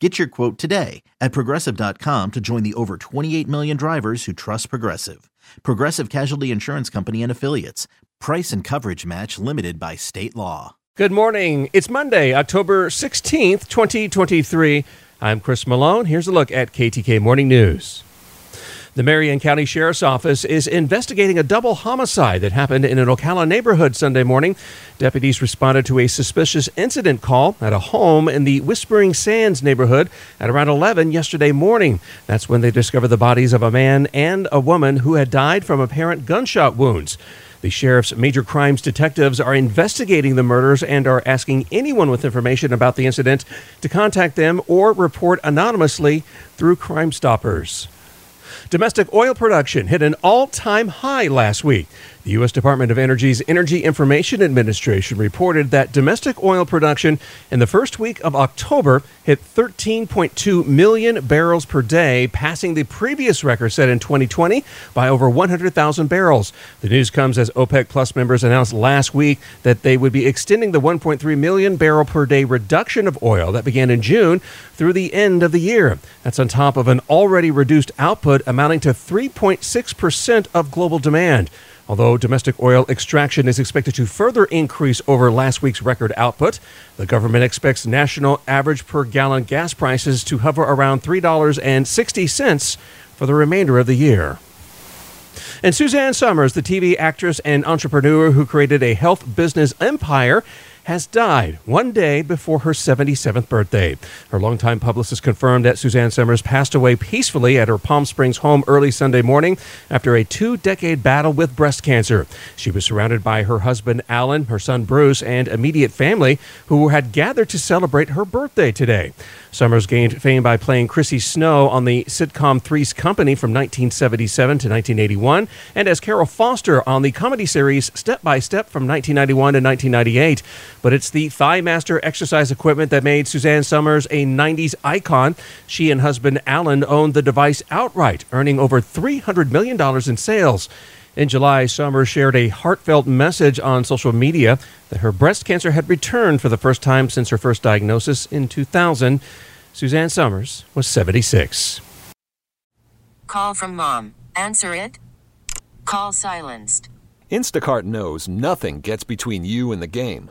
Get your quote today at progressive.com to join the over 28 million drivers who trust Progressive. Progressive Casualty Insurance Company and Affiliates. Price and coverage match limited by state law. Good morning. It's Monday, October 16th, 2023. I'm Chris Malone. Here's a look at KTK Morning News. The Marion County Sheriff's Office is investigating a double homicide that happened in an Ocala neighborhood Sunday morning. Deputies responded to a suspicious incident call at a home in the Whispering Sands neighborhood at around 11 yesterday morning. That's when they discovered the bodies of a man and a woman who had died from apparent gunshot wounds. The sheriff's major crimes detectives are investigating the murders and are asking anyone with information about the incident to contact them or report anonymously through Crime Stoppers. Domestic oil production hit an all time high last week. The U.S. Department of Energy's Energy Information Administration reported that domestic oil production in the first week of October hit 13.2 million barrels per day, passing the previous record set in 2020 by over 100,000 barrels. The news comes as OPEC Plus members announced last week that they would be extending the 1.3 million barrel per day reduction of oil that began in June through the end of the year. That's on top of an already reduced output amounting to 3.6% of global demand. Although domestic oil extraction is expected to further increase over last week's record output, the government expects national average per gallon gas prices to hover around $3.60 for the remainder of the year. And Suzanne Somers, the TV actress and entrepreneur who created a health business empire, has died one day before her 77th birthday. Her longtime publicist confirmed that Suzanne Somers passed away peacefully at her Palm Springs home early Sunday morning after a two decade battle with breast cancer. She was surrounded by her husband Alan, her son Bruce, and immediate family who had gathered to celebrate her birthday today. Somers gained fame by playing Chrissy Snow on the sitcom Three's Company from 1977 to 1981, and as Carol Foster on the comedy series Step by Step from 1991 to 1998. But it's the Thighmaster exercise equipment that made Suzanne Somers a 90s icon. She and husband Alan owned the device outright, earning over $300 million in sales. In July, Somers shared a heartfelt message on social media that her breast cancer had returned for the first time since her first diagnosis in 2000. Suzanne Somers was 76. Call from mom. Answer it. Call silenced. Instacart knows nothing gets between you and the game.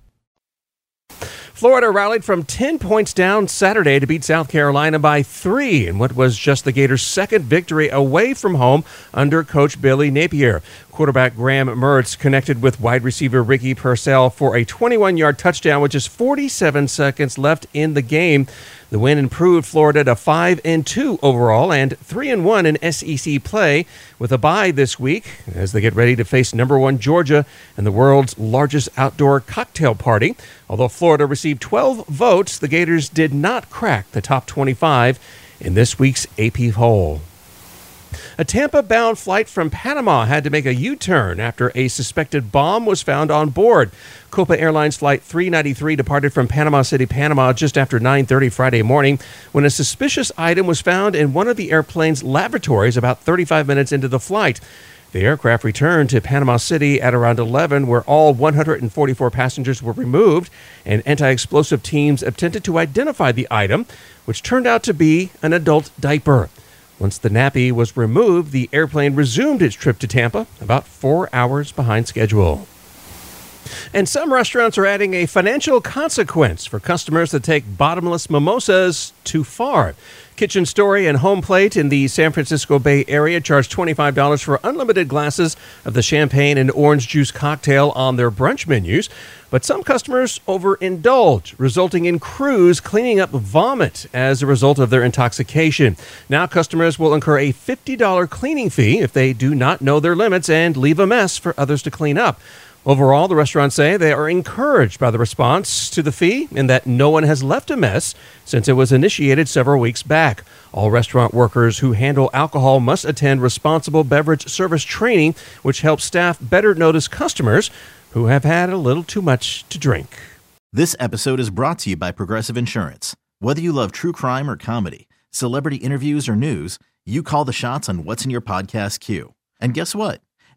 Florida rallied from 10 points down Saturday to beat South Carolina by three in what was just the Gators' second victory away from home under coach Billy Napier. Quarterback Graham Mertz connected with wide receiver Ricky Pearsall for a 21 yard touchdown with just 47 seconds left in the game. The win improved Florida to 5 and 2 overall and 3 and 1 in SEC play with a bye this week as they get ready to face number 1 Georgia and the world's largest outdoor cocktail party. Although Florida received 12 votes, the Gators did not crack the top 25 in this week's AP poll. A Tampa bound flight from Panama had to make a U turn after a suspected bomb was found on board. Copa Airlines Flight 393 departed from Panama City, Panama just after 9:30 Friday morning when a suspicious item was found in one of the airplane's lavatories about 35 minutes into the flight. The aircraft returned to Panama City at around 11, where all 144 passengers were removed, and anti explosive teams attempted to identify the item. which turned out to be an adult diaper. Once the nappy was removed, the airplane resumed its trip to Tampa, about four hours behind schedule. And some restaurants are adding a financial consequence for customers that take bottomless mimosas too far. Kitchen Story and Home Plate in the San Francisco Bay Area charge $25 for unlimited glasses of the champagne and orange juice cocktail on their brunch menus. But some customers overindulge, resulting in crews cleaning up vomit as a result of their intoxication. Now, customers will incur a $50 cleaning fee if they do not know their limits and leave a mess for others to clean up. Overall, the restaurants say they are encouraged by the response to the fee and that no one has left a mess since it was initiated several weeks back. All restaurant workers who handle alcohol must attend responsible beverage service training, which helps staff better notice customers who have had a little too much to drink. This episode is brought to you by Progressive Insurance. Whether you love true crime or comedy, celebrity interviews or news, you call the shots on what's in your podcast queue. And guess what?